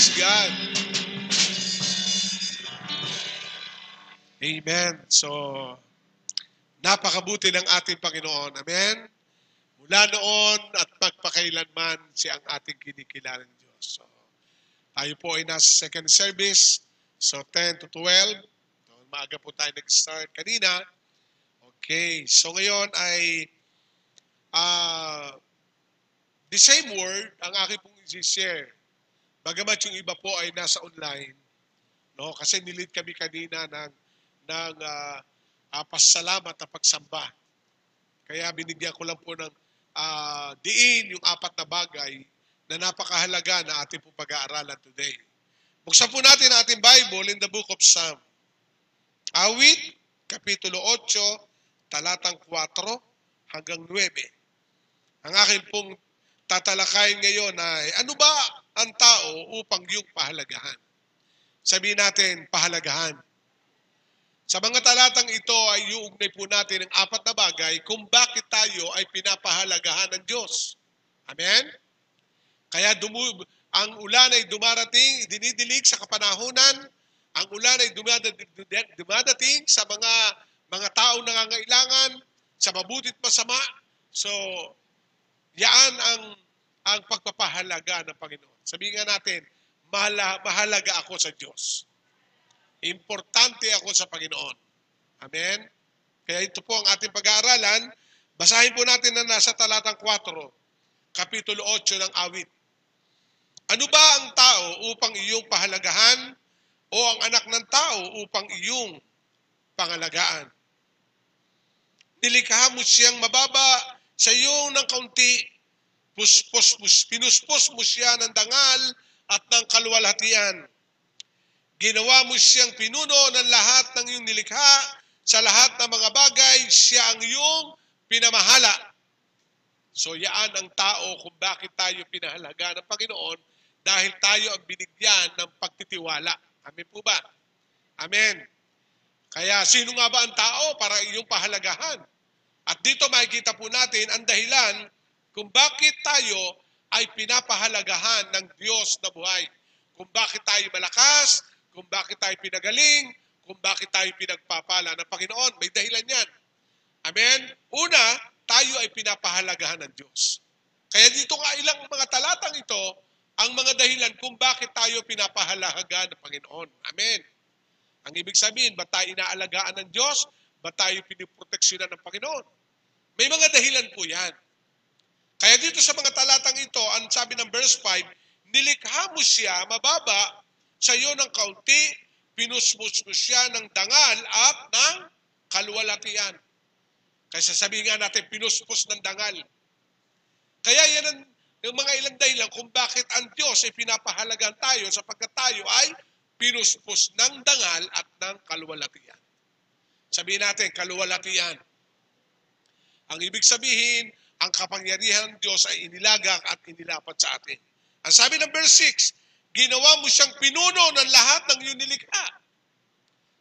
Praise God. Amen. So, napakabuti ng ating Panginoon. Amen. Mula noon at magpakailanman siya ang ating kinikilalang Diyos. So, tayo po ay nasa second service. So, 10 to 12. So, maaga po tayo nag-start kanina. Okay. So, ngayon ay uh, the same word ang aking pong i-share. Bagamat yung iba po ay nasa online. No? Kasi nilit kami kanina ng ng uh, uh, pasalamat at pagsamba. Kaya binigyan ko lang po ng uh, diin yung apat na bagay na napakahalaga na ating po pag-aaralan today. Buksan po natin ang ating Bible in the book of Psalm. Awit, Kapitulo 8, talatang 4 hanggang 9. Ang akin pong tatalakayin ngayon ay ano ba ang tao upang yung pahalagahan? Sabihin natin, pahalagahan. Sa mga talatang ito ay iuugnay po natin ang apat na bagay kung bakit tayo ay pinapahalagahan ng Diyos. Amen? Kaya dumu- ang ulan ay dumarating, dinidilig sa kapanahunan, ang ulan ay dumadating sa mga mga taong nangangailangan, sa mabutit masama. So, yaan ang ang pagpapahalaga ng Panginoon. Sabihin nga natin, mahala, mahalaga ako sa Diyos. Importante ako sa Panginoon. Amen? Kaya ito po ang ating pag-aaralan. Basahin po natin na nasa talatang 4, Kapitulo 8 ng awit. Ano ba ang tao upang iyong pahalagahan o ang anak ng tao upang iyong pangalagaan? Nilikha mo siyang mababa sa iyong ng kaunti, puspos, pus, pinuspos mo siya ng dangal at ng kaluwalhatian Ginawa mo siyang pinuno ng lahat ng iyong nilikha, sa lahat ng mga bagay, siya ang iyong pinamahala. So yaan ang tao kung bakit tayo pinahalaga ng Panginoon dahil tayo ang binigyan ng pagtitiwala. Amen po ba? Amen. Kaya sino nga ba ang tao para iyong pahalagahan? At dito makikita po natin ang dahilan kung bakit tayo ay pinapahalagahan ng Diyos na buhay. Kung bakit tayo malakas, kung bakit tayo pinagaling, kung bakit tayo pinagpapala ng Panginoon. May dahilan yan. Amen? Una, tayo ay pinapahalagahan ng Diyos. Kaya dito nga ilang mga talatang ito, ang mga dahilan kung bakit tayo pinapahalagaan ng Panginoon. Amen. Ang ibig sabihin, ba tayo inaalagaan ng Diyos? Ba tayo piniproteksyonan ng Panginoon? May mga dahilan po yan. Kaya dito sa mga talatang ito, ang sabi ng verse 5, nilikha mo siya mababa sa iyo ng kaunti, pinusmus mo siya ng dangal at ng kaluwalatian. Kaya sasabihin nga natin, pinuspos ng dangal. Kaya yan ang yung mga ilang dahilan kung bakit ang Diyos ay pinapahalagan tayo sapagkat tayo ay pinuspos ng dangal at ng kaluwalatian. Sabihin natin, kaluwalatian. Ang ibig sabihin, ang kapangyarihan ng Diyos ay inilagak at inilapat sa atin. Ang sabi ng verse 6, Ginawa mo siyang pinuno ng lahat ng iyong nilikha.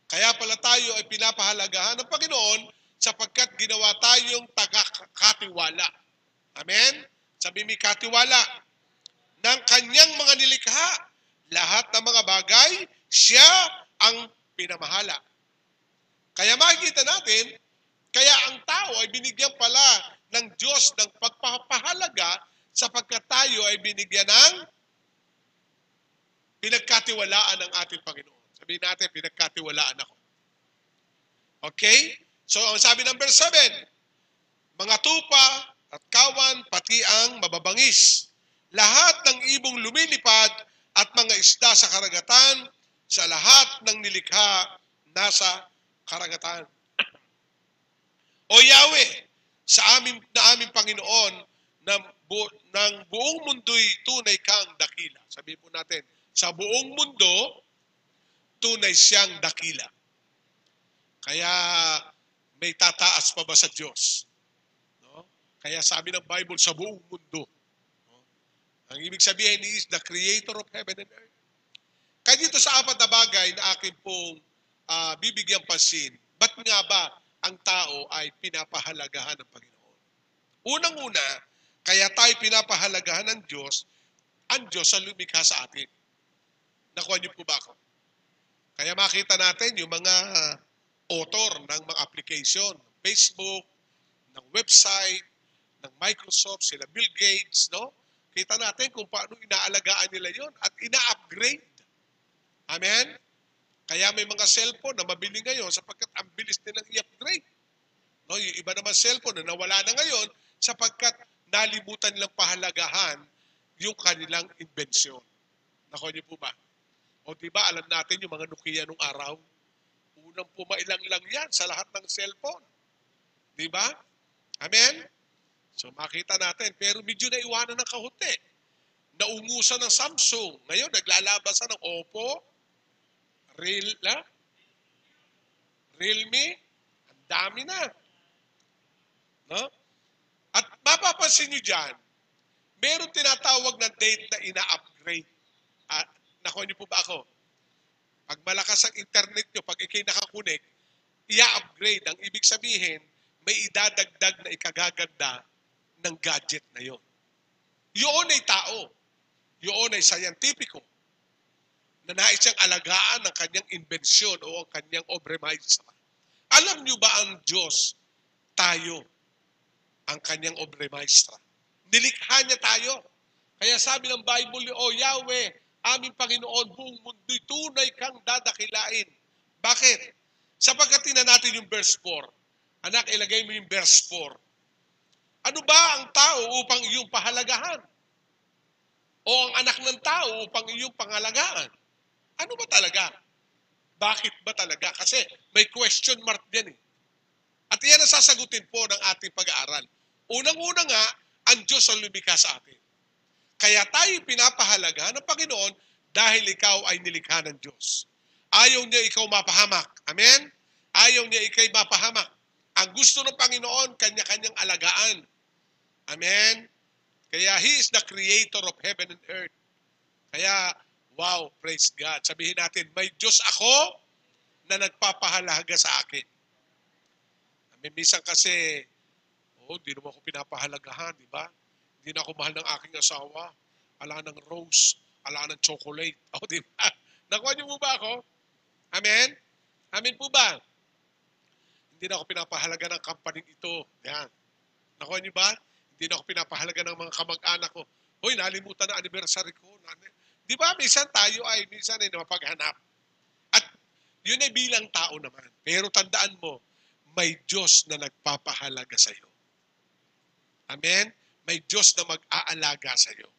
Kaya pala tayo ay pinapahalagahan ng Panginoon sapagkat ginawa tayong taga-katiwala. Amen? Sabi mi katiwala ng kanyang mga nilikha. Lahat ng mga bagay, siya ang pinamahala. Kaya makikita natin, kaya ang tao ay binigyan pala ng Diyos ng pagpapahalaga sapagkat tayo ay binigyan ng pinagkatiwalaan ng ating Panginoon. Sabihin natin, pinagkatiwalaan ako. Okay? So, ang sabi verse 7, mga tupa at kawan, pati ang mababangis. Lahat ng ibong lumilipad at mga isda sa karagatan, sa lahat ng nilikha nasa karagatan. O Yahweh, sa amin na aming Panginoon, ng, bu, ng buong mundo'y tunay kang dakila. Sabihin po natin, sa buong mundo, tunay siyang dakila. Kaya may tataas pa ba sa Diyos? No? Kaya sabi ng Bible, sa buong mundo. No? Ang ibig sabihin, is the creator of heaven and earth. Kaya dito sa apat na bagay na akin pong uh, bibigyan pansin, ba't nga ba ang tao ay pinapahalagahan ng Panginoon? Unang-una, kaya tayo pinapahalagahan ng Diyos, ang Diyos ang lumikha sa atin. Nakuha niyo po ba ako? Kaya makita natin yung mga author ng mga application, Facebook, ng website, ng Microsoft, sila Bill Gates, no? Kita natin kung paano inaalagaan nila yon at ina-upgrade. Amen? Kaya may mga cellphone na mabili ngayon sapagkat ang bilis nilang i-upgrade. No, yung iba naman cellphone na nawala na ngayon sapagkat nalimutan nilang pahalagahan yung kanilang inbensyon. Nako niyo po ba? O di ba alam natin yung mga Nokia nung araw? Unang pumailang lang yan sa lahat ng cellphone. Di ba? Amen? So makita natin, pero medyo naiwanan ng kahute. Naungusan ng Samsung. Ngayon, naglalabasan ng Oppo, Real, na? Realme, ang dami na. No? At mapapansin nyo dyan, meron tinatawag na date na ina-upgrade. Ah, nakuha niyo po ba ako? Pag malakas ang internet nyo, pag ikay nakakunik, i-upgrade. Ang ibig sabihin, may idadagdag na ikagaganda ng gadget na yon. Yun ay tao. Yun ay scientifico na nais siyang alagaan ng kanyang inbensyon o ang kanyang obre maestra. Alam niyo ba ang Diyos, tayo, ang kanyang obre maestra? Nilikha niya tayo. Kaya sabi ng Bible, O Yahweh, aming Panginoon, buong mundo'y tunay kang dadakilain. Bakit? Sapagkat tina natin yung verse 4. Anak, ilagay mo yung verse 4. Ano ba ang tao upang iyong pahalagahan? O ang anak ng tao upang iyong pangalagaan? Ano ba talaga? Bakit ba talaga? Kasi may question mark din eh. At yan ang sasagutin po ng ating pag-aaral. Unang-una nga, ang Diyos ang lumikha sa atin. Kaya tayo pinapahalaga ng Panginoon dahil ikaw ay nilikha ng Diyos. Ayaw niya ikaw mapahamak. Amen? Ayaw niya ikaw mapahamak. Ang gusto ng Panginoon, kanya-kanyang alagaan. Amen? Kaya He is the creator of heaven and earth. Kaya Wow, praise God. Sabihin natin, may Diyos ako na nagpapahalaga sa akin. Minsan kasi, oh, di naman ako pinapahalagahan, di ba? Hindi na ako mahal ng aking asawa. Ala ng rose, ala ng chocolate. Oh, di ba? Nakuha niyo po ba ako? Amen? Amen po ba? Hindi na ako pinapahalaga ng company ito. Yan. Nakuha niyo ba? Hindi na ako pinapahalaga ng mga kamag-anak ko. Hoy, nalimutan na anniversary ko. Di ba, minsan tayo ay, minsan ay mapaghanap. At yun ay bilang tao naman. Pero tandaan mo, may Diyos na nagpapahalaga sa iyo. Amen? May Diyos na mag-aalaga sa iyo.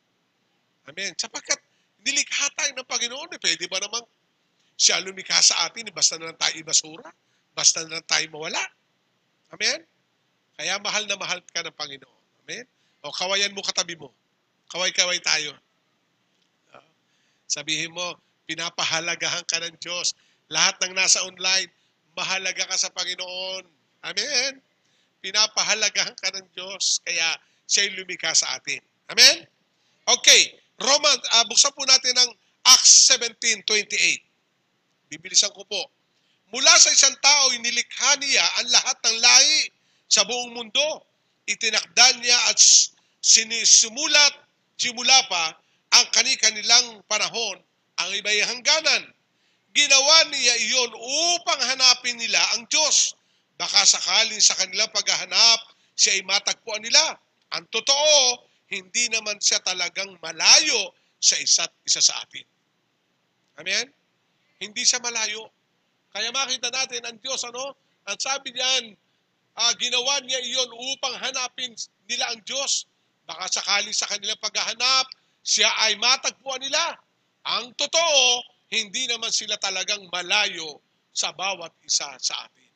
Amen? Sapagkat nilikha tayo ng Panginoon. Eh. Pwede ba namang siya lumikha sa atin, eh, basta na lang tayo ibasura, basta na lang tayo mawala. Amen? Kaya mahal na mahal ka ng Panginoon. Amen? O kawayan mo katabi mo. Kaway-kaway tayo. Sabihin mo, pinapahalagahan ka ng Diyos. Lahat ng nasa online, mahalaga ka sa Panginoon. Amen? Pinapahalagahan ka ng Diyos, kaya siya'y lumikha sa atin. Amen? Okay, Roman, uh, buksan po natin ang Acts 17.28. Bibilisan ko po. Mula sa isang tao, inilikha niya ang lahat ng lahi sa buong mundo. Itinakda niya at sinisimulat, simula pa ang kani-kanilang panahon, ang iba'y hangganan. Ginawa niya iyon upang hanapin nila ang Diyos. Baka sakaling sa kanilang paghahanap, siya ay matagpuan nila. Ang totoo, hindi naman siya talagang malayo sa isa't isa sa atin. Amen? Hindi siya malayo. Kaya makita natin ang Diyos, ano? Ang sabi niyan, uh, ginawa niya iyon upang hanapin nila ang Diyos. Baka sakaling sa kanilang paghahanap, siya ay matagpuan nila. Ang totoo, hindi naman sila talagang malayo sa bawat isa sa atin.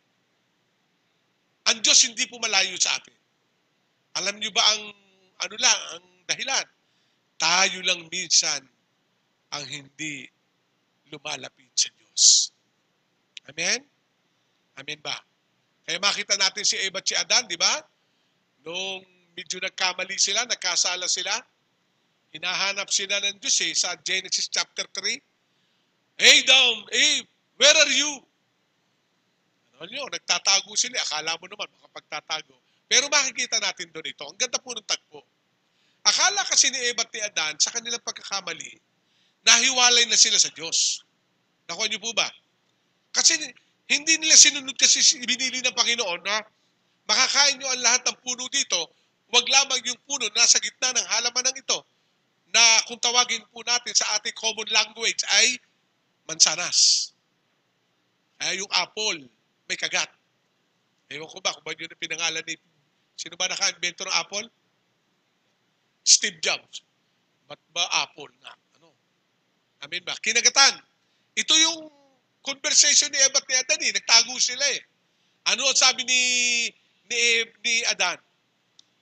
Ang Diyos hindi po malayo sa atin. Alam niyo ba ang ano lang, ang dahilan? Tayo lang minsan ang hindi lumalapit sa Diyos. Amen? Amen ba? Kaya makita natin si Eva at si Adan, di ba? Nung medyo nagkamali sila, nagkasala sila, Hinahanap sila ng Diyos eh, sa Genesis chapter 3. Adam, Abe, where are you? Ano nyo, nagtatago sila. Akala mo naman makapagtatago. Pero makikita natin doon ito. Ang ganda po ng tagpo. Akala kasi ni Eva at ni Adan sa kanilang pagkakamali, nahiwalay na sila sa Diyos. Nakuha niyo po ba? Kasi hindi nila sinunod kasi binili ng Panginoon na makakain niyo ang lahat ng puno dito, wag lamang yung puno nasa gitna ng halaman ng ito na kung tawagin po natin sa ating common language ay mansanas. Ay yung apple, may kagat. Ewan ko ba kung ba yun ang pinangalan ni Sino ba naka-invento ng Apple? Steve Jobs. Ba't ba Apple nga? Ano? Amin ba? Kinagatan. Ito yung conversation ni Eva at ni Adan eh. Nagtago sila eh. Ano ang sabi ni ni, ni Adan?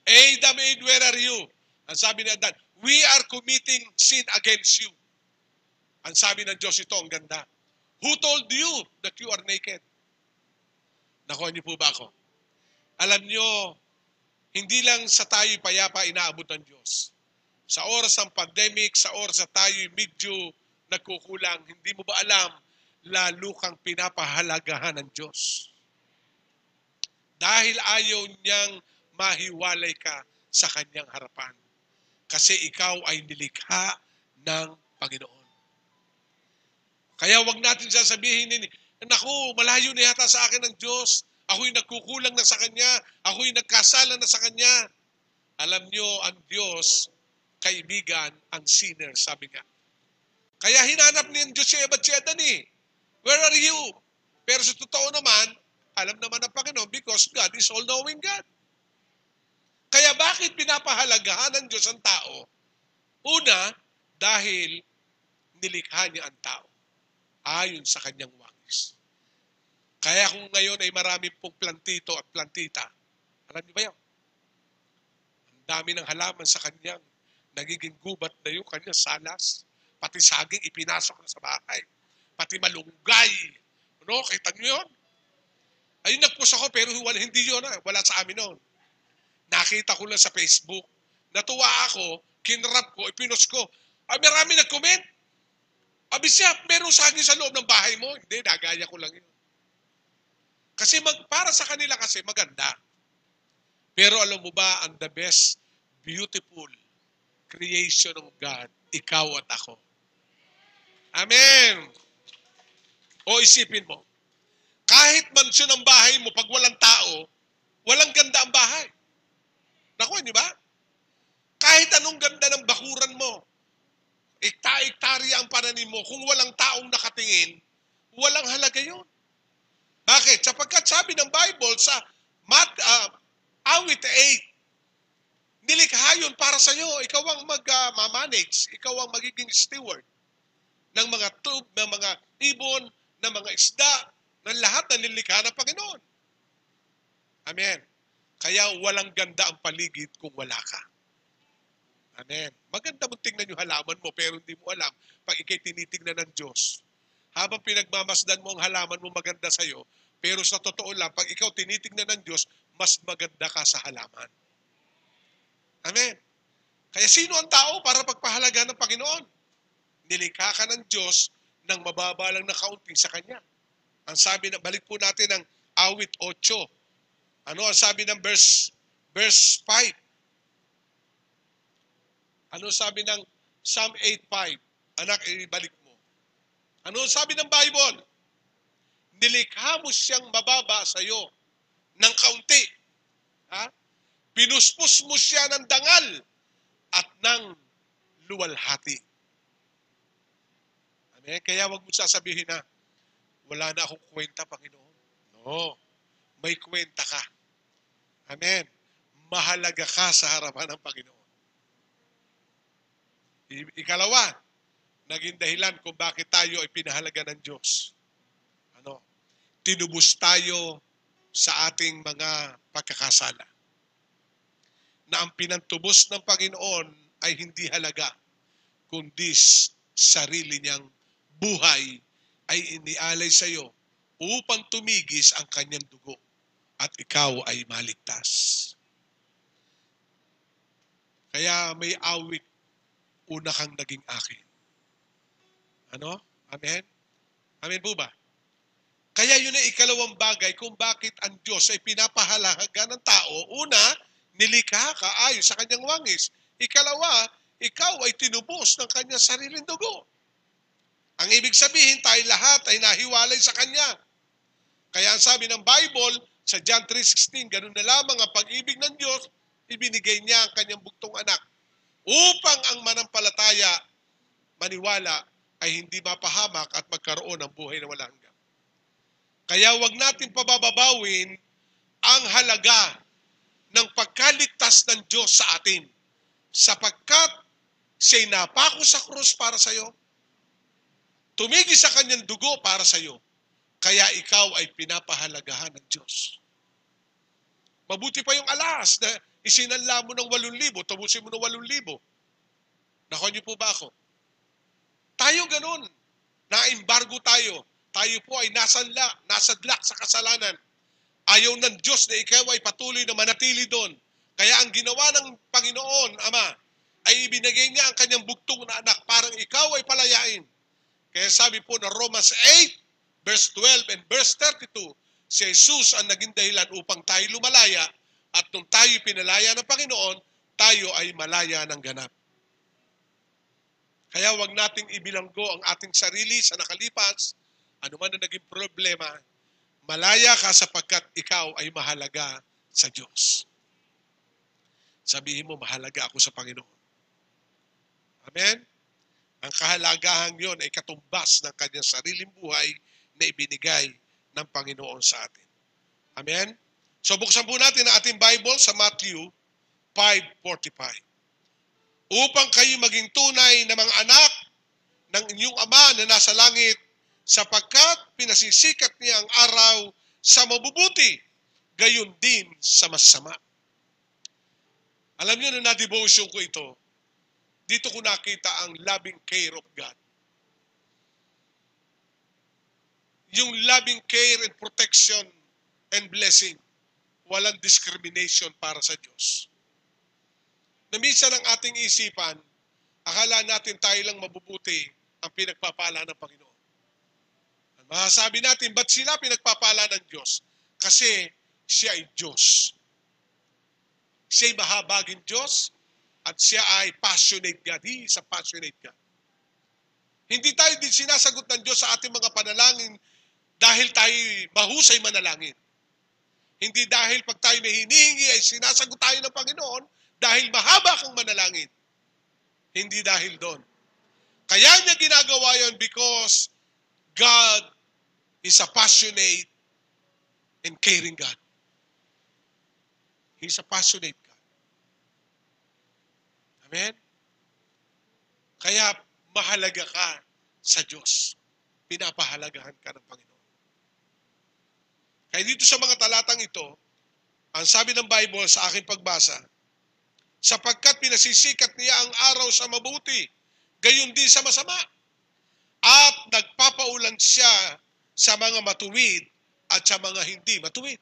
Adam, Aid, where are you? Ang sabi ni Adan, we are committing sin against you. Ang sabi ng Diyos ito, ang ganda. Who told you that you are naked? Nakuha niyo po ba ako? Alam niyo, hindi lang sa tayo'y payapa inaabot ng Diyos. Sa oras ng pandemic, sa oras na tayo'y medyo nagkukulang, hindi mo ba alam, lalo kang pinapahalagahan ng Diyos. Dahil ayaw niyang mahiwalay ka sa kanyang harapan. Kasi ikaw ay nilikha ng Panginoon. Kaya wag natin sasabihin, naku, malayo na yata sa akin ng Diyos. Ako'y nagkukulang na sa Kanya. Ako'y nagkasala na sa Kanya. Alam nyo, ang Diyos, kaibigan, ang sinner, sabi nga. Kaya hinanap niya Diyos si Eva at eh. Where are you? Pero sa totoo naman, alam naman ng Panginoon because God is all-knowing God. Kaya bakit pinapahalagahan ng Diyos ang tao? Una, dahil nilikha niya ang tao ayon sa kanyang wangis. Kaya kung ngayon ay marami pong plantito at plantita, alam niyo ba yan? Ang dami ng halaman sa kanyang nagiging gubat na yung kanyang salas. Pati saging ipinasok na sa bahay. Pati malunggay. Ano? Kita niyo yun? Ayun, nagpost ako pero wala, hindi yun. Ah. Wala sa amin noon. Nakita ko lang sa Facebook. Natuwa ako, kinrap ko, ipinos ko. Ay, marami nag-comment. Abi siya, meron saging sa loob ng bahay mo. Hindi, nagaya ko lang yun. Kasi mag, para sa kanila kasi maganda. Pero alam mo ba, ang the best, beautiful creation of God, ikaw at ako. Amen. O isipin mo, kahit mansyon ang bahay mo, pag walang tao, walang ganda ang bahay. Naku, di ba? Kahit anong ganda ng bakuran mo, ikta-iktarya ang pananim mo, kung walang taong nakatingin, walang halaga yon. Bakit? Sapagkat sabi ng Bible sa Mat, uh, awit 8, nilikha yun para sa iyo. Ikaw ang mag-manage. Uh, ikaw ang magiging steward ng mga tube, ng mga ibon, ng mga isda, ng lahat na nilikha ng Panginoon. Amen. Kaya walang ganda ang paligid kung wala ka. Amen. Maganda mong tingnan yung halaman mo pero hindi mo alam pag ikay tinitingnan ng Diyos habang pinagmamasdan mo ang halaman mo maganda sa iyo, pero sa totoo lang, pag ikaw tinitingnan ng Diyos, mas maganda ka sa halaman. Amen. Kaya sino ang tao para pagpahalaga ng Panginoon? Nilikha ka ng Diyos ng mababa lang na kaunting sa Kanya. Ang sabi na, balik po natin ng awit 8. Ano ang sabi ng verse, verse 5? Ano sabi ng Psalm 8.5? Anak, ibalik ano sabi ng Bible? Nilikha mo siyang mababa sa iyo ng kaunti. Ha? Pinuspos mo siya ng dangal at ng luwalhati. Amen? Kaya wag mo sasabihin na, wala na akong kwenta, Panginoon. No. May kwenta ka. Amen. Mahalaga ka sa harapan ng Panginoon. Ikalawa, naging dahilan kung bakit tayo ay pinahalaga ng Diyos. Ano? Tinubos tayo sa ating mga pagkakasala. Na ang pinantubos ng Panginoon ay hindi halaga, kundi sarili niyang buhay ay inialay sa iyo upang tumigis ang kanyang dugo at ikaw ay maligtas. Kaya may awit, una kang naging akin. Ano? Amen? Amen po ba? Kaya yun ay ikalawang bagay kung bakit ang Diyos ay pinapahalaga ng tao. Una, nilikha ka ayon sa kanyang wangis. Ikalawa, ikaw ay tinubos ng kanyang sariling dugo. Ang ibig sabihin, tayo lahat ay nahiwalay sa Kanya. Kaya ang sabi ng Bible, sa John 3.16, ganun na lamang ang pag-ibig ng Diyos, ibinigay niya ang kanyang bugtong anak upang ang manampalataya maniwala ay hindi mapahamak at magkaroon ng buhay na walang hanggan. Kaya wag natin pababawin ang halaga ng pagkaligtas ng Diyos sa atin sapagkat siya'y napako sa krus para sa iyo, tumigi sa kanyang dugo para sa iyo, kaya ikaw ay pinapahalagahan ng Diyos. Mabuti pa yung alas na isinanla mo ng 8,000, tabusin mo ng 8,000. Nako niyo po ba ako? Tayo ganun. Na-embargo tayo. Tayo po ay nasanla, nasadlak sa kasalanan. Ayaw ng Diyos na ikaw ay patuloy na manatili doon. Kaya ang ginawa ng Panginoon, Ama, ay ibinigay niya ang kanyang bugtong na anak parang ikaw ay palayain. Kaya sabi po na Romans 8, verse 12 and verse 32, si Jesus ang naging dahilan upang tayo lumalaya at nung tayo pinalaya ng Panginoon, tayo ay malaya ng ganap. Kaya wag nating ibilanggo ang ating sarili sa nakalipas, ano man na naging problema, malaya ka sapagkat ikaw ay mahalaga sa Diyos. Sabihin mo, mahalaga ako sa Panginoon. Amen? Ang kahalagahan yon ay katumbas ng kanyang sariling buhay na ibinigay ng Panginoon sa atin. Amen? So buksan po natin ang ating Bible sa Matthew 5.45 upang kayo maging tunay na mga anak ng inyong Ama na nasa langit sapagkat pinasisikat niya ang araw sa mabubuti, gayon din sa masama. Alam niyo na na-devotion ko ito, dito ko nakita ang loving care of God. Yung loving care and protection and blessing, walang discrimination para sa Diyos na minsan ang ating isipan, akala natin tayo lang mabubuti ang pinagpapala ng Panginoon. Masasabi natin, ba't sila pinagpapala ng Diyos? Kasi siya ay Diyos. Siya ay mahabagin Diyos at siya ay passionate God. He is a passionate God. Hindi tayo din sinasagot ng Diyos sa ating mga panalangin dahil tayo mahusay manalangin. Hindi dahil pag tayo may hinihingi ay sinasagot tayo ng Panginoon, dahil mahaba kang manalangin. Hindi dahil doon. Kaya niya ginagawa yon because God is a passionate and caring God. He's a passionate God. Amen? Kaya mahalaga ka sa Diyos. Pinapahalagahan ka ng Panginoon. Kaya dito sa mga talatang ito, ang sabi ng Bible sa aking pagbasa, sapagkat pinasisikat niya ang araw sa mabuti, gayon din sa masama. At nagpapaulan siya sa mga matuwid at sa mga hindi matuwid.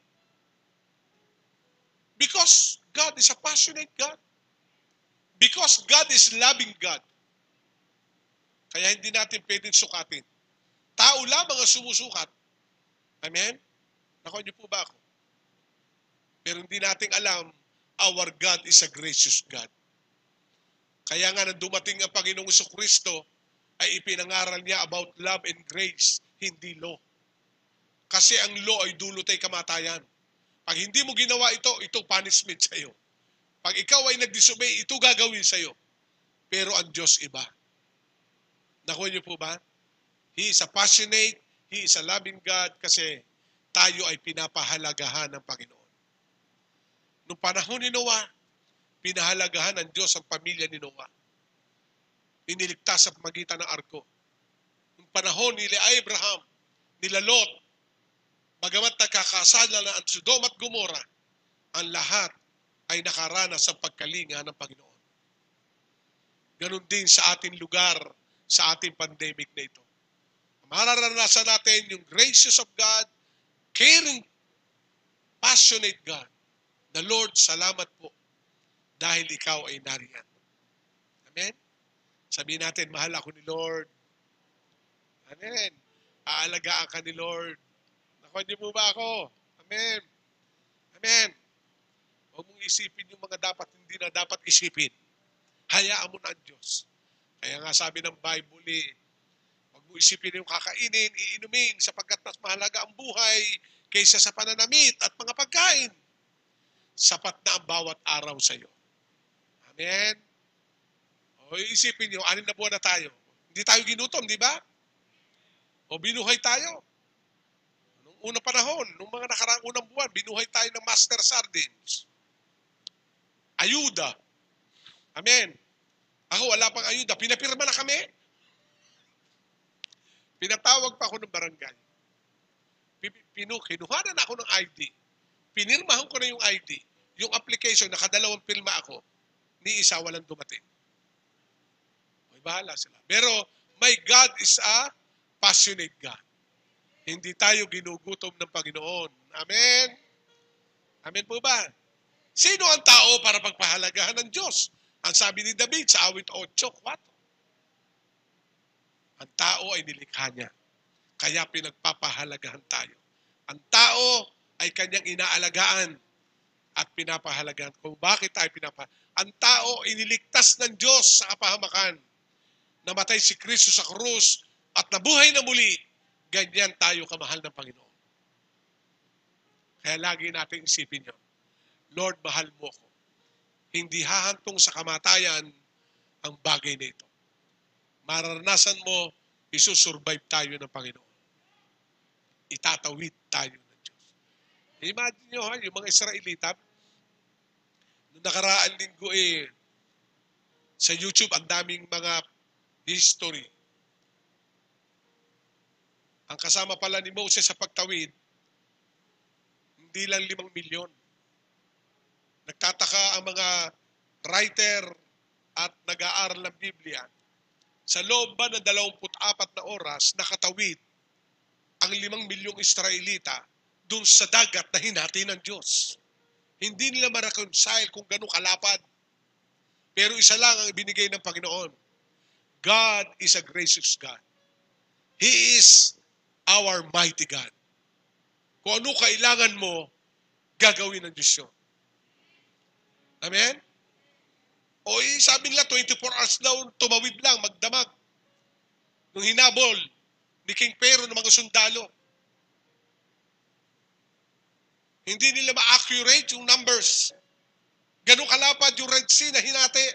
Because God is a passionate God. Because God is loving God. Kaya hindi natin pwedeng sukatin. Tao lamang ang sumusukat. Amen? Nakuha niyo po ba ako? Pero hindi natin alam our God is a gracious God. Kaya nga nang dumating ang Panginoong Kristo, ay ipinangaral niya about love and grace, hindi law. Kasi ang law ay dulot ay kamatayan. Pag hindi mo ginawa ito, ito punishment sa iyo. Pag ikaw ay nag-disobey, ito gagawin sa iyo. Pero ang Diyos iba. Nakuha niyo po ba? He is a passionate, He is a loving God kasi tayo ay pinapahalagahan ng Panginoon. Noong panahon ni Noah, pinahalagahan ng Diyos ang pamilya ni Noah. Iniligtas sa pamagitan ng arko. Noong panahon ni Abraham, nila Lot, bagamat nagkakasala na ang Sodom at Gomora, ang lahat ay nakaranas sa pagkalinga ng Panginoon. Ganon din sa ating lugar, sa ating pandemic na ito. Mararanasan natin yung gracious of God, caring, passionate God, The Lord, salamat po dahil ikaw ay nariyan. Amen? Sabihin natin, mahal ako ni Lord. Amen. Aalagaan ka ni Lord. Nakuha niyo mo ba ako? Amen. Amen. Huwag mong isipin yung mga dapat hindi na dapat isipin. Hayaan mo na ang Diyos. Kaya nga sabi ng Bible eh, isipin yung kakainin, iinumin, sapagkat mas mahalaga ang buhay kaysa sa pananamit at mga pagkain. Sapat na ang bawat araw sa iyo. Amen? O isipin niyo, anim na buwan na tayo. Hindi tayo ginutom, di ba? O binuhay tayo. Nung unang panahon, nung mga nakaraang unang buwan, binuhay tayo ng master sardines. Ayuda. Amen. Ako, wala pang ayuda. Pinapirma na kami. Pinatawag pa ako ng barangay. Pinu, kinuhanan ako ng ID. Pinirmahan ko na yung ID. Yung application, nakadalawang pirma ako. Ni isa walang dumating. May bahala sila. Pero, my God is a passionate God. Hindi tayo ginugutom ng Panginoon. Amen? Amen po ba? Sino ang tao para pagpahalagahan ng Diyos? Ang sabi ni David sa awit 8.4. Ang tao ay nilikha niya. Kaya pinagpapahalagahan tayo. Ang tao ay kanyang inaalagaan at pinapahalagahan. Kung bakit tayo pinapa... Ang tao iniligtas ng Diyos sa kapahamakan. Namatay si Kristo sa krus at nabuhay na muli. Ganyan tayo kamahal ng Panginoon. Kaya lagi natin isipin nyo, Lord, mahal mo ko. Hindi hahantong sa kamatayan ang bagay na ito mararanasan mo, isusurvive tayo ng Panginoon. Itatawid tayo ng Diyos. Imagine nyo ha, yung mga Israelita, noong nakaraan linggo eh, sa YouTube, ang daming mga history. Ang kasama pala ni Moses sa pagtawid, hindi lang limang milyon. Nagtataka ang mga writer at nag-aaral ng Biblia sa loob ba ng 24 na oras, nakatawid ang limang milyong Israelita doon sa dagat na hinati ng Diyos. Hindi nila ma-reconcile kung gano'ng kalapad. Pero isa lang ang ibinigay ng Panginoon. God is a gracious God. He is our mighty God. Kung ano kailangan mo, gagawin ng Diyos yun. Amen? O eh, sabi nila 24 hours daw tumawid lang, magdamag. Nung hinabol ni King Pero ng mga sundalo. Hindi nila ma-accurate yung numbers. Ganun kalapad yung Red Sea na hinati.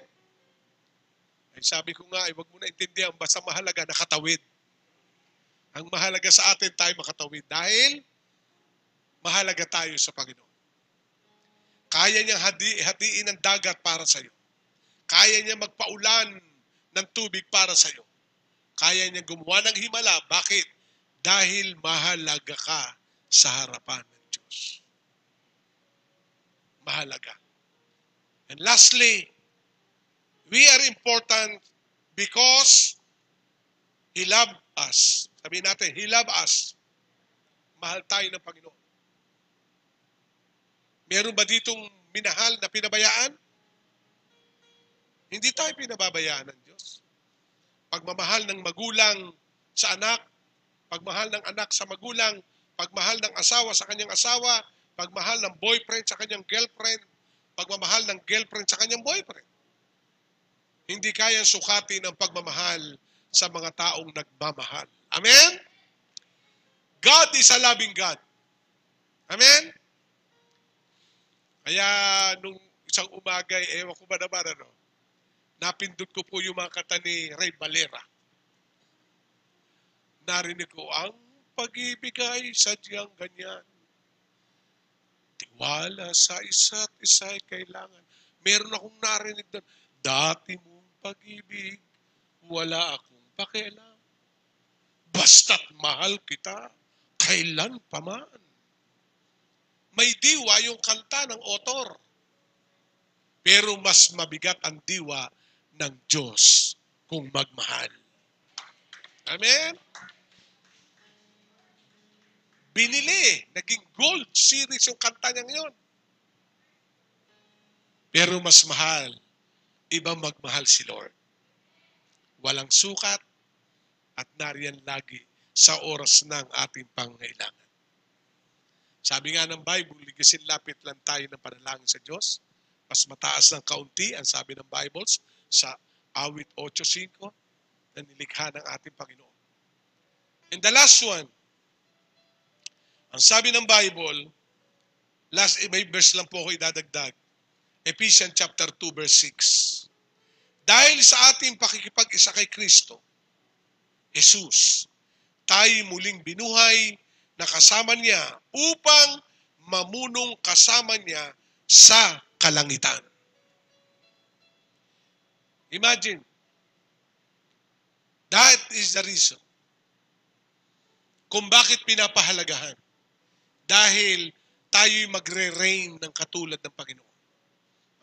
Ay sabi ko nga, ay wag mo na intindihan, basta mahalaga nakatawid. Ang mahalaga sa atin tayo makatawid dahil mahalaga tayo sa Panginoon. Kaya niyang hati, hatiin ang dagat para sa iyo. Kaya niya magpaulan ng tubig para sa iyo. Kaya niya gumawa ng himala. Bakit? Dahil mahalaga ka sa harapan ng Diyos. Mahalaga. And lastly, we are important because He loved us. Sabihin natin, He loved us. Mahal tayo ng Panginoon. Meron ba ditong minahal na pinabayaan? Hindi tayo pinababayaan ng Diyos. Pagmamahal ng magulang sa anak, pagmahal ng anak sa magulang, pagmahal ng asawa sa kanyang asawa, pagmahal ng boyfriend sa kanyang girlfriend, pagmamahal ng girlfriend sa kanyang boyfriend. Hindi kaya sukatin ang pagmamahal sa mga taong nagmamahal. Amen? God is a loving God. Amen? Kaya nung isang umaga, ewan ko ba naman ano, napindot ko po yung mga kata ni Ray Valera. Narinig ko, ang pag-ibig ay sadyang ganyan. Tiwala sa isa't isa ay kailangan. Meron akong narinig doon, dati mong pag-ibig, wala akong pakialam. Basta't mahal kita, kailan pa man. May diwa yung kanta ng otor. Pero mas mabigat ang diwa ng Diyos kung magmahal. Amen? Binili. Naging gold series yung kanta niya ngayon. Pero mas mahal, ibang magmahal si Lord. Walang sukat at nariyan lagi sa oras ng ating pangailangan. Sabi nga ng Bible, ligasin lapit lang tayo ng panalangin sa Diyos. Mas mataas ng kaunti, ang sabi ng Bibles, sa awit 8.5 na nilikha ng ating Panginoon. And the last one, ang sabi ng Bible, last may verse lang po ako idadagdag. Ephesians chapter 2 verse 6. Dahil sa ating pakikipag-isa kay Kristo, Jesus, tayo muling binuhay na kasama niya upang mamunong kasama niya sa kalangitan. Imagine, that is the reason kung bakit pinapahalagahan. Dahil tayo'y magre-reign ng katulad ng Panginoon.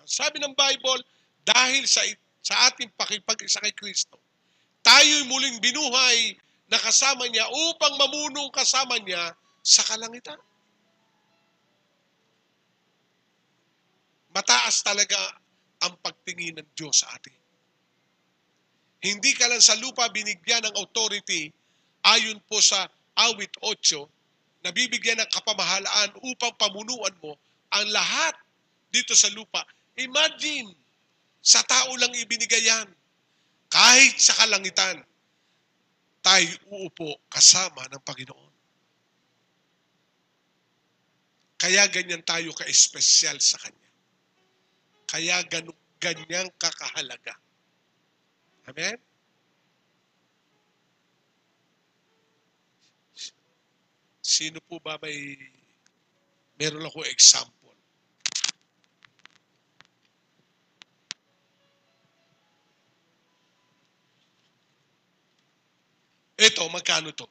Ang sabi ng Bible, dahil sa, sa ating pakipag-isa kay Kristo, tayo'y muling binuhay na kasama niya upang mamunong kasama niya sa kalangitan. Mataas talaga ang pagtingin ng Diyos sa atin. Hindi ka lang sa lupa binigyan ng authority ayon po sa awit 8, nabibigyan ng kapamahalaan upang pamunuan mo ang lahat dito sa lupa. Imagine, sa tao lang ibinigay yan. Kahit sa kalangitan, tayo uupo kasama ng Panginoon. Kaya ganyan tayo ka-espesyal sa Kanya. Kaya ganun, ganyang kakahalaga. Amen? Sino po ba may meron ako example? Ito, magkano to?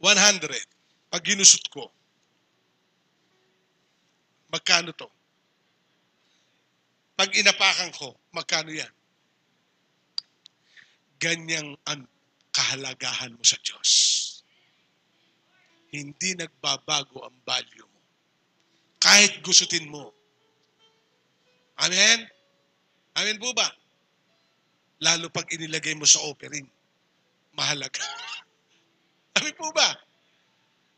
100. Pag ginusot ko, magkano to? Pag inapakan ko, magkano yan? Ganyang ang kahalagahan mo sa Diyos. Hindi nagbabago ang value mo. Kahit gusutin mo. Amen? Amen po ba? Lalo pag inilagay mo sa offering. Mahalaga. Amen po ba?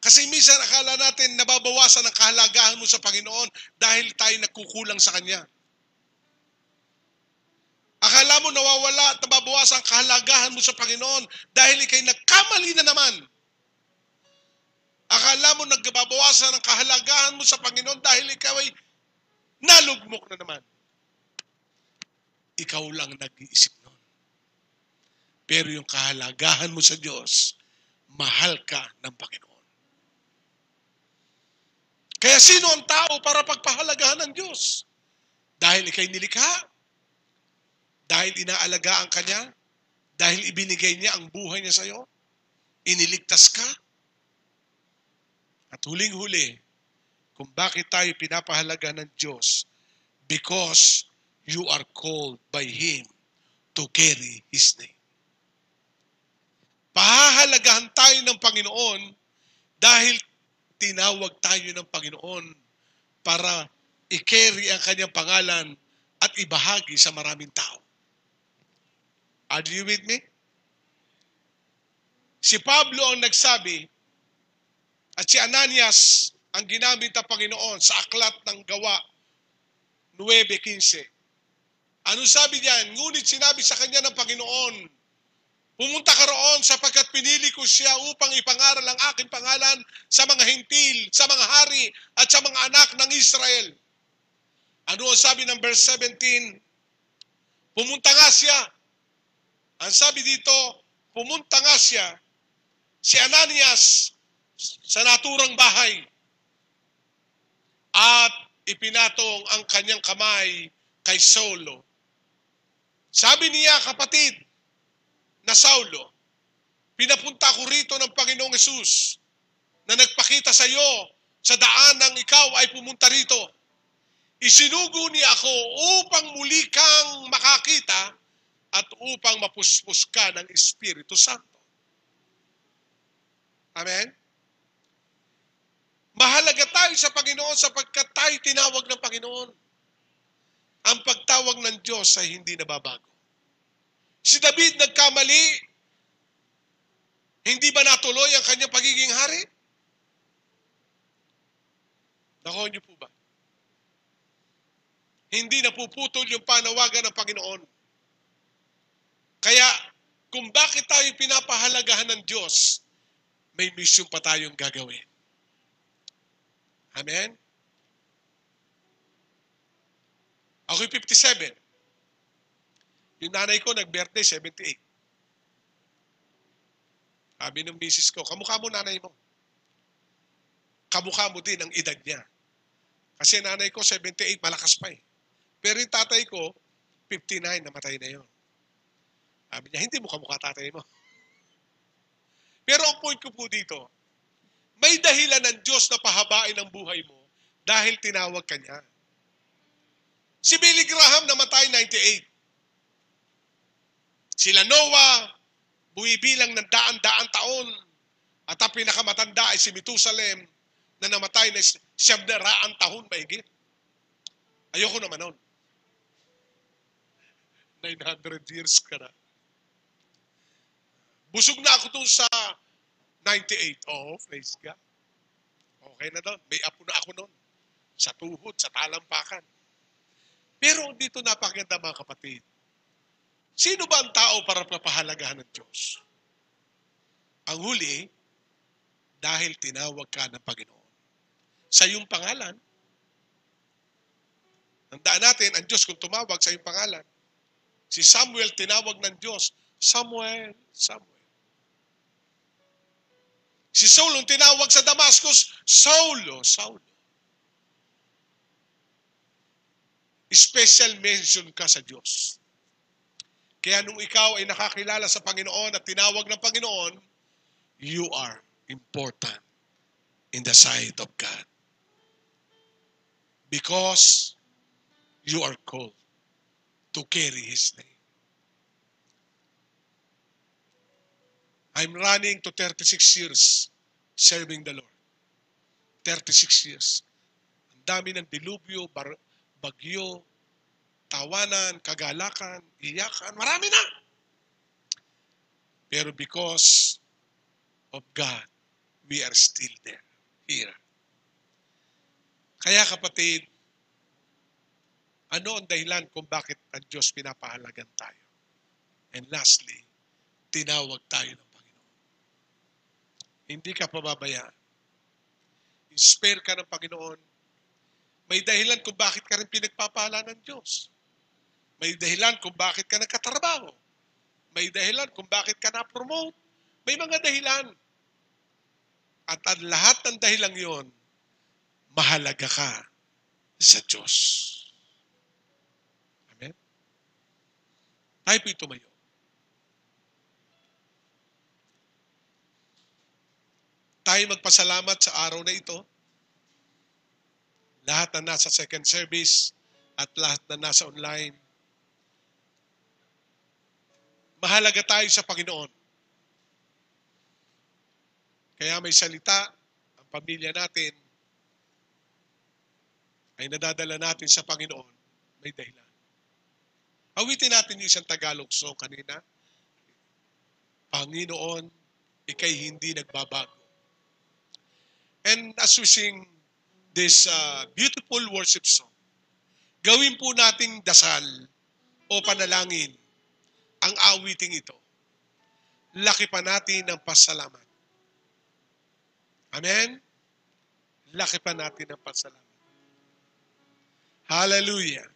Kasi minsan akala natin nababawasan ang kahalagahan mo sa Panginoon dahil tayo nagkukulang sa Kanya. Akala mo nawawala at nababawasan ang kahalagahan mo sa Panginoon dahil ikay nagkamali na naman. Akala mo nagbabawasan ang kahalagahan mo sa Panginoon dahil ikaw ay nalugmok na naman. Ikaw lang nag-iisip nun. Pero yung kahalagahan mo sa Diyos, mahal ka ng Panginoon. Kaya sino ang tao para pagpahalagahan ng Diyos? Dahil ikay nilikha, dahil inaalagaan ka niya, dahil ibinigay niya ang buhay niya sa iyo, iniligtas ka. At huling-huli, kung bakit tayo pinapahalaga ng Diyos, because you are called by Him to carry His name. Pahahalagahan tayo ng Panginoon dahil tinawag tayo ng Panginoon para i-carry ang kanyang pangalan at ibahagi sa maraming tao. Are you with me? Si Pablo ang nagsabi at si Ananias ang ginamit ng Panginoon sa aklat ng gawa 9.15. Ano sabi niyan? Ngunit sinabi sa kanya ng Panginoon, Pumunta ka roon sapagkat pinili ko siya upang ipangaral ang aking pangalan sa mga hintil, sa mga hari, at sa mga anak ng Israel. Ano ang sabi ng verse 17? Pumunta nga siya. Ang sabi dito, pumunta nga siya, si Ananias, sa naturang bahay. At ipinatong ang kanyang kamay kay Saulo. Sabi niya, kapatid, na Saulo, pinapunta ko rito ng Panginoong Yesus na nagpakita sa iyo sa daan ng ikaw ay pumunta rito. Isinugo niya ako upang muli kang makakita at upang mapuspos ka ng Espiritu Santo. Amen? Mahalaga tayo sa Panginoon sapagkat tayo tinawag ng Panginoon. Ang pagtawag ng Diyos ay hindi nababago. Si David nagkamali. Hindi ba natuloy ang kanyang pagiging hari? Nako niyo po ba? Hindi napuputol yung panawagan ng Panginoon. Kaya, kung bakit tayo pinapahalagahan ng Diyos, may mission pa tayong gagawin. Amen? Ako'y 57. Yung nanay ko nag-birthday, 78. Sabi ng misis ko, kamukha mo nanay mo. Kamukha mo din ang edad niya. Kasi nanay ko, 78, malakas pa eh. Pero yung tatay ko, 59, namatay na yon. Sabi niya, hindi mo kamukha tatay mo. Pero ang point ko po dito, may dahilan ng Diyos na pahabain ang buhay mo dahil tinawag ka niya. Si Billy Graham namatay 98. Sila Noah, bumibilang ng daan-daan taon. At ang pinakamatanda ay si Methusalem na namatay na siyam na raang taon mahigit. Ayoko naman nun. 900 years ka na. Busog na ako doon sa 98. Oo, oh, praise God. Okay na doon. May apo na ako noon. Sa tuhod, sa talampakan. Pero dito napakaganda mga kapatid. Sino ba ang tao para papahalagahan ng Diyos? Ang huli, dahil tinawag ka ng Panginoon. Sa iyong pangalan, Tandaan natin, ang Diyos kung tumawag sa iyong pangalan. Si Samuel tinawag ng Diyos, Samuel, Samuel. Si Saul ang tinawag sa Damascus, Saulo, Saulo. Special mention ka sa Diyos. Kaya nung ikaw ay nakakilala sa Panginoon at tinawag ng Panginoon, you are important in the sight of God. Because you are called to carry His name. I'm running to 36 years serving the Lord. 36 years. Ang dami ng dilubyo, bar- bagyo, tawanan, kagalakan, iyakan, marami na. Pero because of God, we are still there, here. Kaya kapatid, ano ang dahilan kung bakit ang Diyos pinapahalagan tayo? And lastly, tinawag tayo ng. Hindi ka pababayaan. Spare ka ng Panginoon. May dahilan kung bakit ka rin pinagpapala ng Diyos. May dahilan kung bakit ka nagkatrabaho. May dahilan kung bakit ka na-promote. May mga dahilan. At ang lahat ng dahilan yon, mahalaga ka sa Diyos. Amen? Tayo po tumayo. Tayo magpasalamat sa araw na ito. Lahat na nasa second service at lahat na nasa online mahalaga tayo sa Panginoon. Kaya may salita, ang pamilya natin ay nadadala natin sa Panginoon. May dahilan. Awitin natin yung isang Tagalog song kanina. Panginoon, ikay hindi nagbabago. And as we sing this uh, beautiful worship song, gawin po nating dasal o panalangin ang awiting ito. Laki pa natin ng pasalamat. Amen? Laki pa natin ng pasalamat. Hallelujah.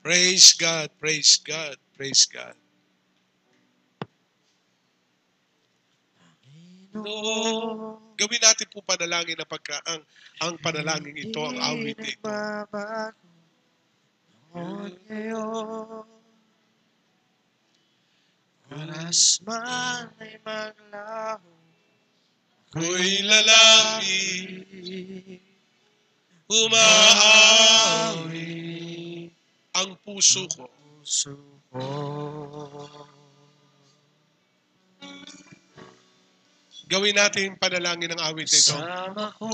Praise God, praise God, praise God. Gawin natin po panalangin na pagka ang, ang panalangin ito, ang awit ito. Oras man ay maglaho Ako'y lalaki, umaawi ang puso ko. puso ko. Gawin natin panalangin ng awit ito. Sama ko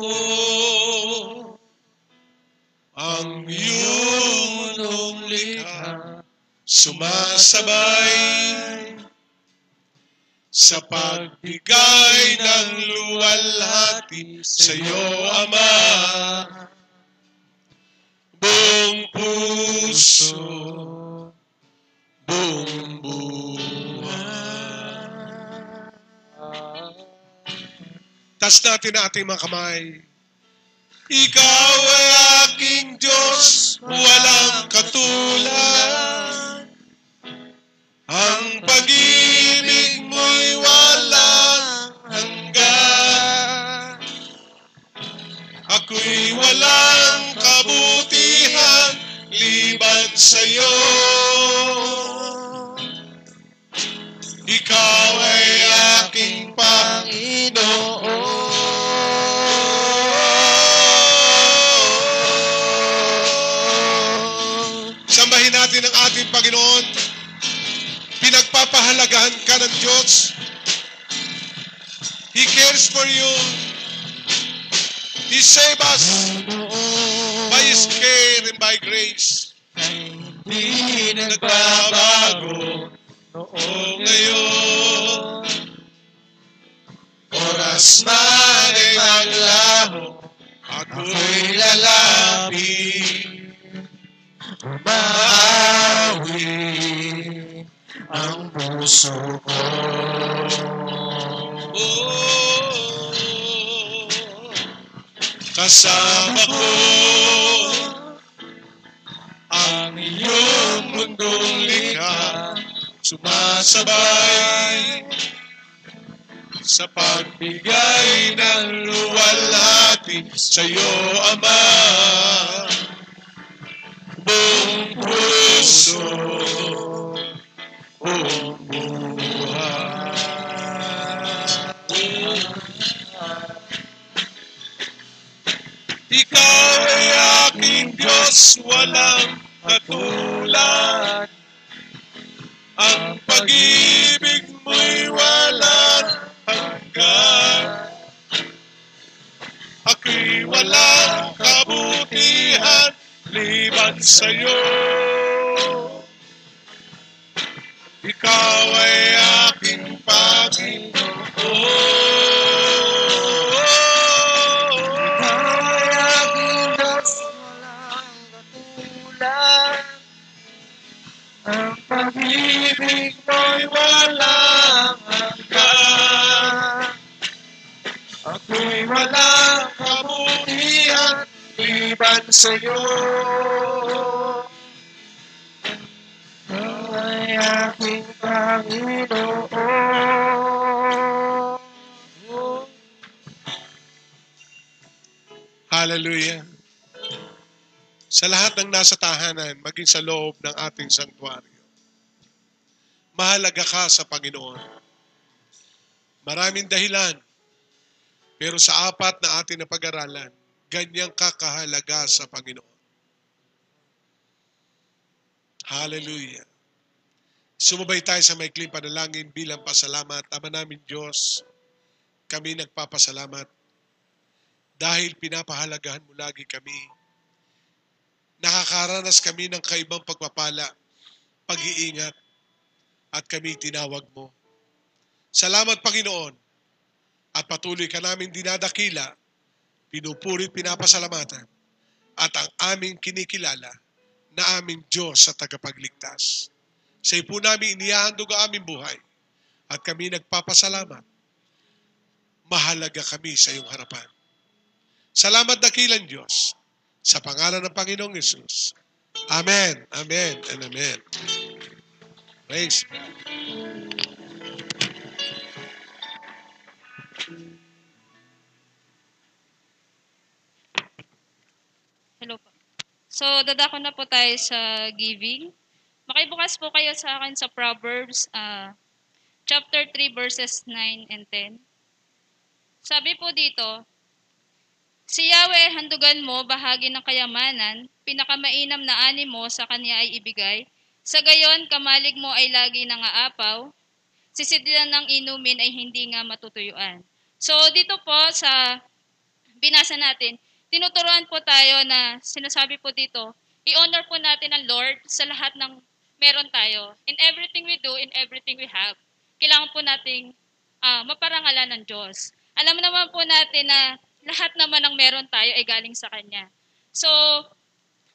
Ang iyong likha sumasabay sa pagbigay ng luwalhati sa iyo, Ama. Buong puso, buong buhay. Tas natin ang ating mga kamay. Ikaw ay aking Diyos, walang katulad. Ang pag-ibig mo'y walang hanggan. Ako'y walang kabutihan liban sa'yo. Ikaw ay aking Panginoon. Sambahin natin ang ating Panginoon. Pinagpapahalagahan ka ng Diyos. He cares for you. He saved us by His care and by grace. Hindi Nagbabago noong ngayon. Oras man ay maglaho, ako'y lalapit. Maawi ang puso ko. Oh, kasama ko ang iyong mundong likha, sumasabay sa pagbigay ng luwalhati sa iyo, Ama. Buong puso, buong buhay. Ikaw ay aking Diyos, walang katulad. Ang pag-ibig mo'y walang hanggan. Ako'y walang kabutihan liban sa'yo. Ikaw ay aking Ang sa'yo. Ay aking Panginoon. Hallelujah. Sa lahat ng nasa tahanan, maging sa loob ng ating sanktuaryo, mahalaga ka sa Panginoon. Maraming dahilan, pero sa apat na ating napag-aralan, ganyang kakahalaga sa Panginoon. Hallelujah. Sumabay tayo sa maikling panalangin bilang pasalamat. Ama namin Diyos, kami nagpapasalamat dahil pinapahalagahan mo lagi kami. Nakakaranas kami ng kaibang pagpapala, pag-iingat, at kami tinawag mo. Salamat Panginoon, at patuloy ka namin dinadakila, pinupurit pinapasalamatan, at ang aming kinikilala na aming Diyos sa tagapagligtas. Sa po namin inihahandog ang aming buhay, at kami nagpapasalamat. Mahalaga kami sa iyong harapan. Salamat dakilan Diyos sa pangalan ng Panginoong Yesus. Amen, Amen, and Amen. Praise. So, dadako na po tayo sa giving. Makibukas po kayo sa akin sa Proverbs ah, chapter 3 verses 9 and 10. Sabi po dito, Si Yahweh, handugan mo bahagi ng kayamanan, pinakamainam na ani mo sa kanya ay ibigay. Sa gayon, kamalig mo ay lagi nangaapaw, sisidlan ng inumin ay hindi nga matutuyuan. So, dito po sa binasa natin, tinuturuan po tayo na sinasabi po dito, i-honor po natin ang Lord sa lahat ng meron tayo. In everything we do, in everything we have, kailangan po nating ah, maparangalan ng Diyos. Alam naman po natin na lahat naman ng meron tayo ay galing sa Kanya. So,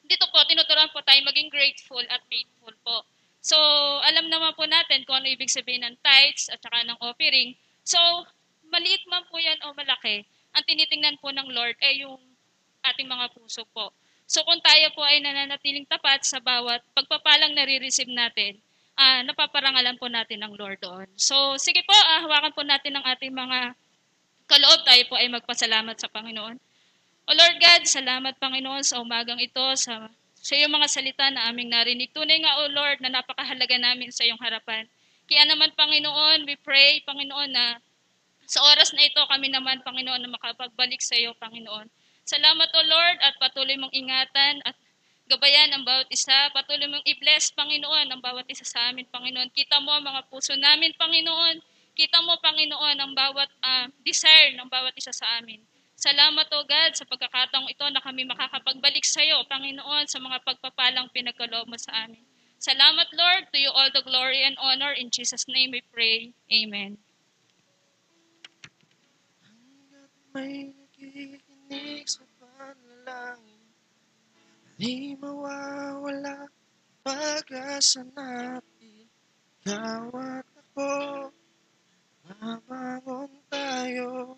dito po, tinuturuan po tayo maging grateful at faithful po. So, alam naman po natin kung ano ibig sabihin ng tithes at saka ng offering. So, maliit man po yan o malaki, ang tinitingnan po ng Lord ay yung ating mga puso po. So kung tayo po ay nananatiling tapat sa bawat pagpapalang nare-receive natin, ah napaparangalan po natin ng Lord doon. So sige po, ah, hawakan po natin ang ating mga kaloob. Tayo po ay magpasalamat sa Panginoon. O Lord God, salamat Panginoon sa umagang ito, sa, sa iyong mga salita na aming narinig. Tunay nga, O Lord, na napakahalaga namin sa iyong harapan. Kaya naman, Panginoon, we pray, Panginoon, na sa oras na ito kami naman, Panginoon, na makapagbalik sa iyo, Panginoon. Salamat, O Lord, at patuloy mong ingatan at gabayan ang bawat isa. Patuloy mong i-bless, Panginoon, ang bawat isa sa amin, Panginoon. Kita mo ang mga puso namin, Panginoon. Kita mo, Panginoon, ang bawat ah, desire ng bawat isa sa amin. Salamat, O God, sa pagkakataong ito na kami makakapagbalik sa iyo, Panginoon, sa mga pagpapalang pinagkaloob mo sa amin. Salamat, Lord. To you all the glory and honor. In Jesus' name we pray. Amen. Hanggat nakikinig sa panalangin, di mawawala pag-asa natin. Ikaw at ako, babangon tayo,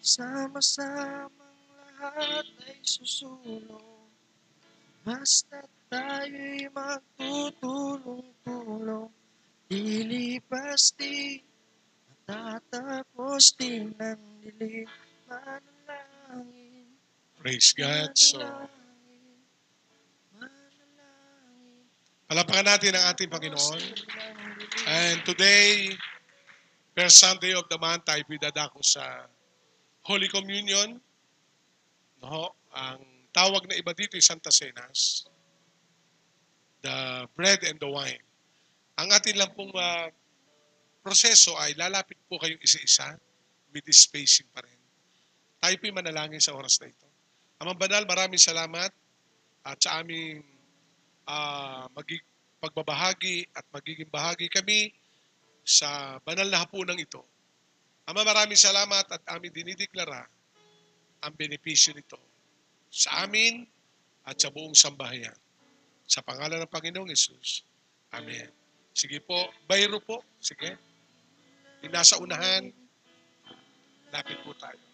sama-samang lahat ay susulong. Basta tayo'y magtutulong-tulong, lilipas din Tatapos din ang dilim, manalangin, Praise God. So, palapakan natin ang ating Panginoon. And today, first Sunday of the month, tayo pinadako sa Holy Communion. No? Ang tawag na iba dito ay Santa Cenas. The bread and the wine. Ang atin lang pong ah, proseso ay lalapit po kayong isa-isa. With this spacing pa rin. Tayo po'y manalangin sa oras na ito. Amang Banal, maraming salamat at sa aming ah, magig- pagbabahagi at magiging bahagi kami sa banal na hapunang ito. Ama, maraming salamat at amin dinideklara ang benepisyo nito sa amin at sa buong sambahayan. Sa pangalan ng Panginoong Yesus. Amen. Sige po, bayro po. Sige. Yung nasa unahan, lapit po tayo.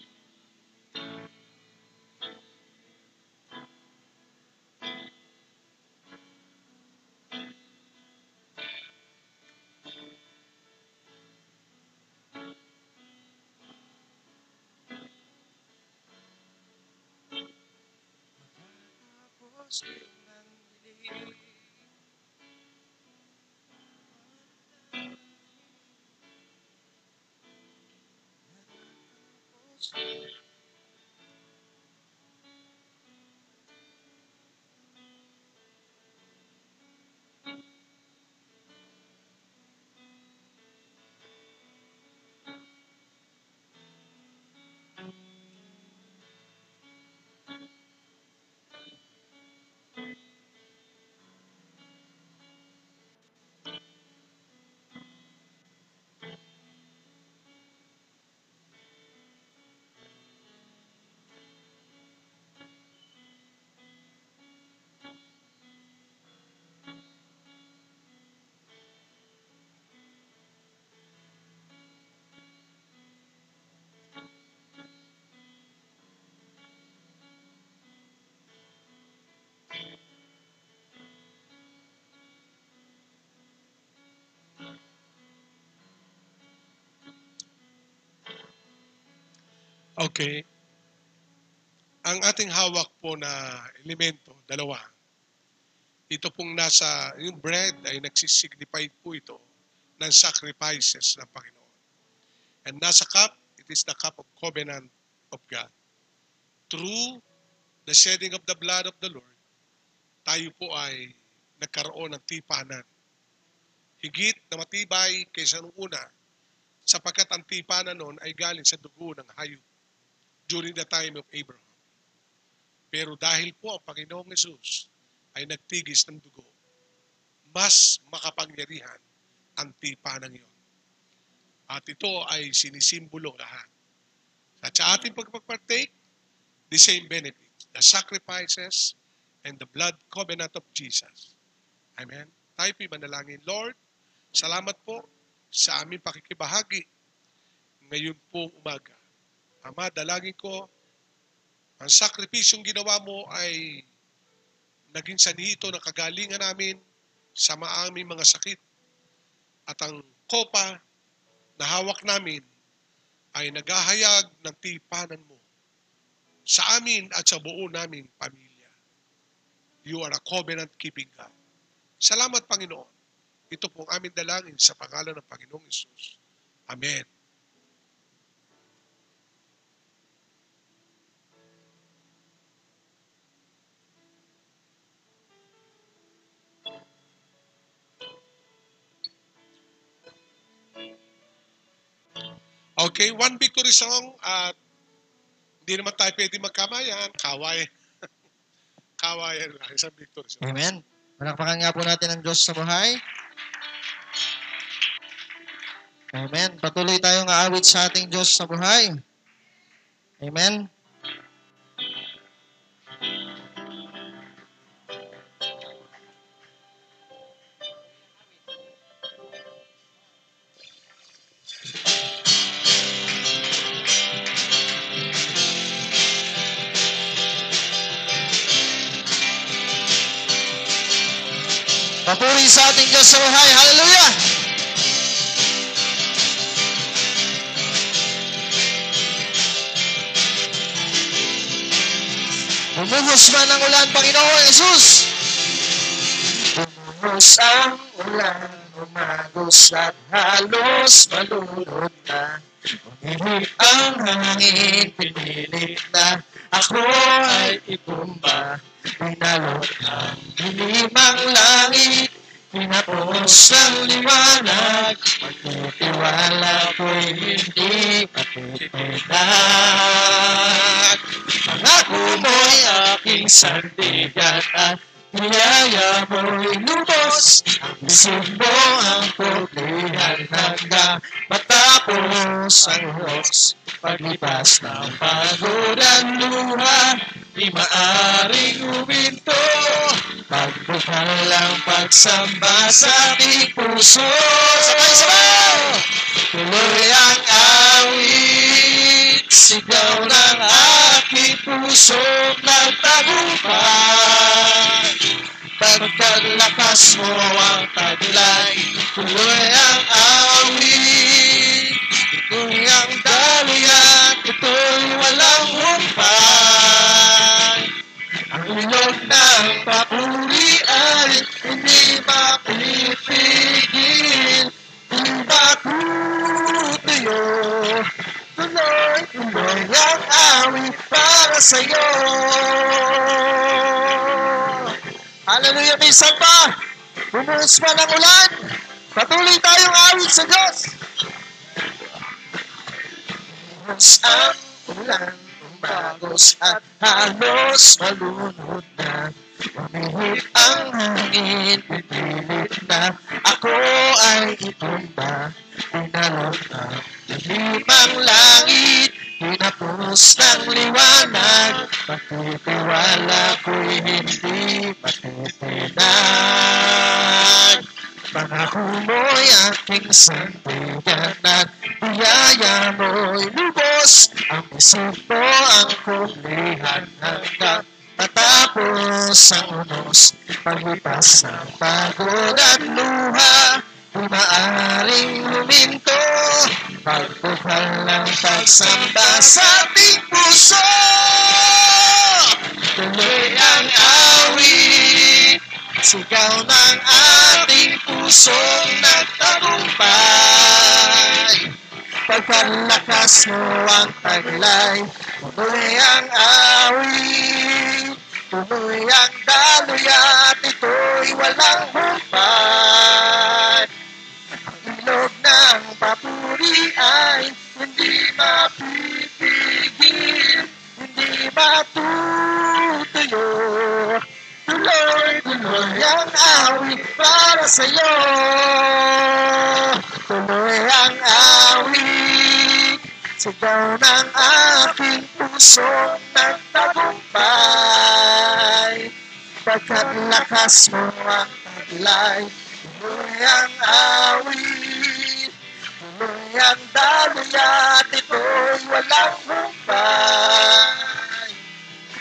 din Okay. Ang ating hawak po na elemento, dalawa. Ito pong nasa, yung bread ay nagsisignify po ito ng sacrifices ng Panginoon. And nasa cup, it is the cup of covenant of God. Through the shedding of the blood of the Lord, tayo po ay nagkaroon ng tipanan. Higit na matibay kaysa nung una, sapagkat ang tipanan noon ay galing sa dugo ng hayop during the time of Abraham. Pero dahil po ang Panginoong Yesus ay nagtigis ng dugo, mas makapangyarihan ang tipanang yon. At ito ay sinisimbolo lahat At sa ating pagpappartake, the same benefits, the sacrifices and the blood covenant of Jesus. Amen. Tayo po'y manalangin. Lord, salamat po sa aming pakikibahagi ngayon pong umaga. Ama, dalangin ko, ang sakripisyong ginawa mo ay naging sanito ng kagalingan namin sa maaming mga sakit. At ang kopa na hawak namin ay naghahayag ng tipanan mo sa amin at sa buo naming pamilya. You are a covenant-keeping God. Salamat, Panginoon. Ito pong aming dalangin sa pangalan ng Panginoong Isus. Amen. Okay, one victory song at hindi naman tayo pwede magkamayan. Kaway. Kawayan lang. Isang victory song. Amen. Palakpakan nga po natin ang Diyos sa buhay. Amen. Patuloy tayong aawit sa ating Diyos sa buhay. Amen. Papuri sa ating Diyos sa buhay. Hallelujah! Bumuhos man ang ulan, Panginoon Jesus! Bumuhos ang ulan, umagos at halos malulod na. Umihip ang hangin, pinilit na ako ay itumba. Pinalot ang dilimang langit, pinapos ang liwanag. Magtitiwala ko'y hindi matitinag. Pangako mo'y aking sandigan at Niyaya mo'y lubos, ang isip mo ang pulihan hanggang matapos ang hooks. Paglipas ng pagod ang luha, di maaring huminto. Pagbukal lang pagsamba sa ating puso. Sabay-sabay! Tuloy ang awit, sigaw ng aking puso nagtagumpay. Pagkalakas mo ang taglay, tuloy ang awit. Tuloy ang daluyan, ito'y walang humpay. Ang ilog ng papuri ay hindi mapipigil. Di ba tutuyo? Tuloy, tuloy ang awit para sa'yo. Hallelujah, may samba. Bumuhos man ang ulan. Patuloy tayong awit sa Diyos. Bumuhos ang ulan, umagos at halos malunod na. Umihip ang hangin, pipilit na ako ay itumba. Ang limang langit, pinapos ng liwanag. Pagtitiwala ko'y hindi matitinag. Pangako mo'y aking sandigan at biyaya mo'y lubos. Ang isip mo ang kulihan hanggang matapos ang unos. Paglipas ng pagod at luha, di maaaring huminto. Pagbukal ng pagsamba sa ating puso. Tuloy ang awit, sigaw ng ating pusong nagtagumpay. Pagkalakas mo ang taglay, tuloy ang awit, tuloy ang daluyan, ito'y walang humpay. Papuri ay hindi mapipigil, hindi matutuyo. Tuloy, tuloy ang awit para sa'yo. Tuloy ang awit, Sigaw ng aking puso nagtagumpay Pagkat lakas mo ang taglay Tuloy ang awit ang daloy at ito'y walang humpay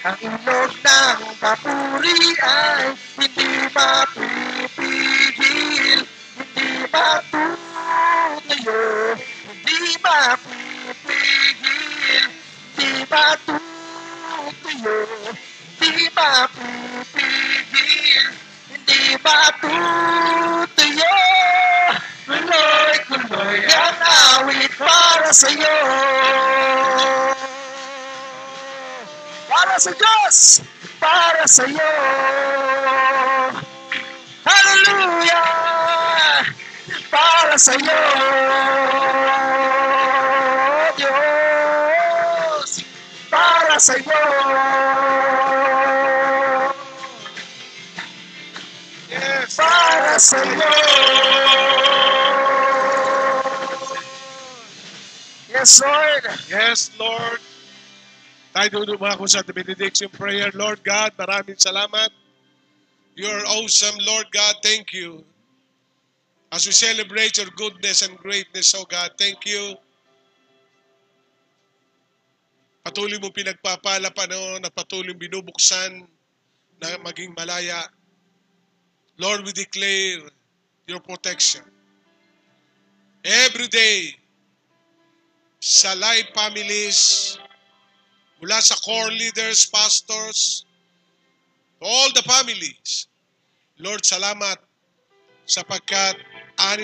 Ang ilog ng papuri ay hindi mapipigil Hindi matutuyo Hindi mapipigil Hindi matutuyo Hindi mapipigil Hindi matutuyo Tuloy, tuloy ang awit para sa'yo Para sa Diyos Para sa'yo Hallelujah Para sa'yo Diyos Para sa'yo Yes. Para sa'yo Yes, Lord. Yes, Lord. Tayo dumuma ako sa benediction prayer. Lord God, maraming salamat. You're awesome, Lord God. Thank you. As we celebrate your goodness and greatness, oh God, thank you. Patuloy mo pinagpapala pa noon at patuloy binubuksan na maging malaya. Lord, we declare your protection. Every day, sa live families, mula sa core leaders, pastors, all the families. Lord, salamat sapagkat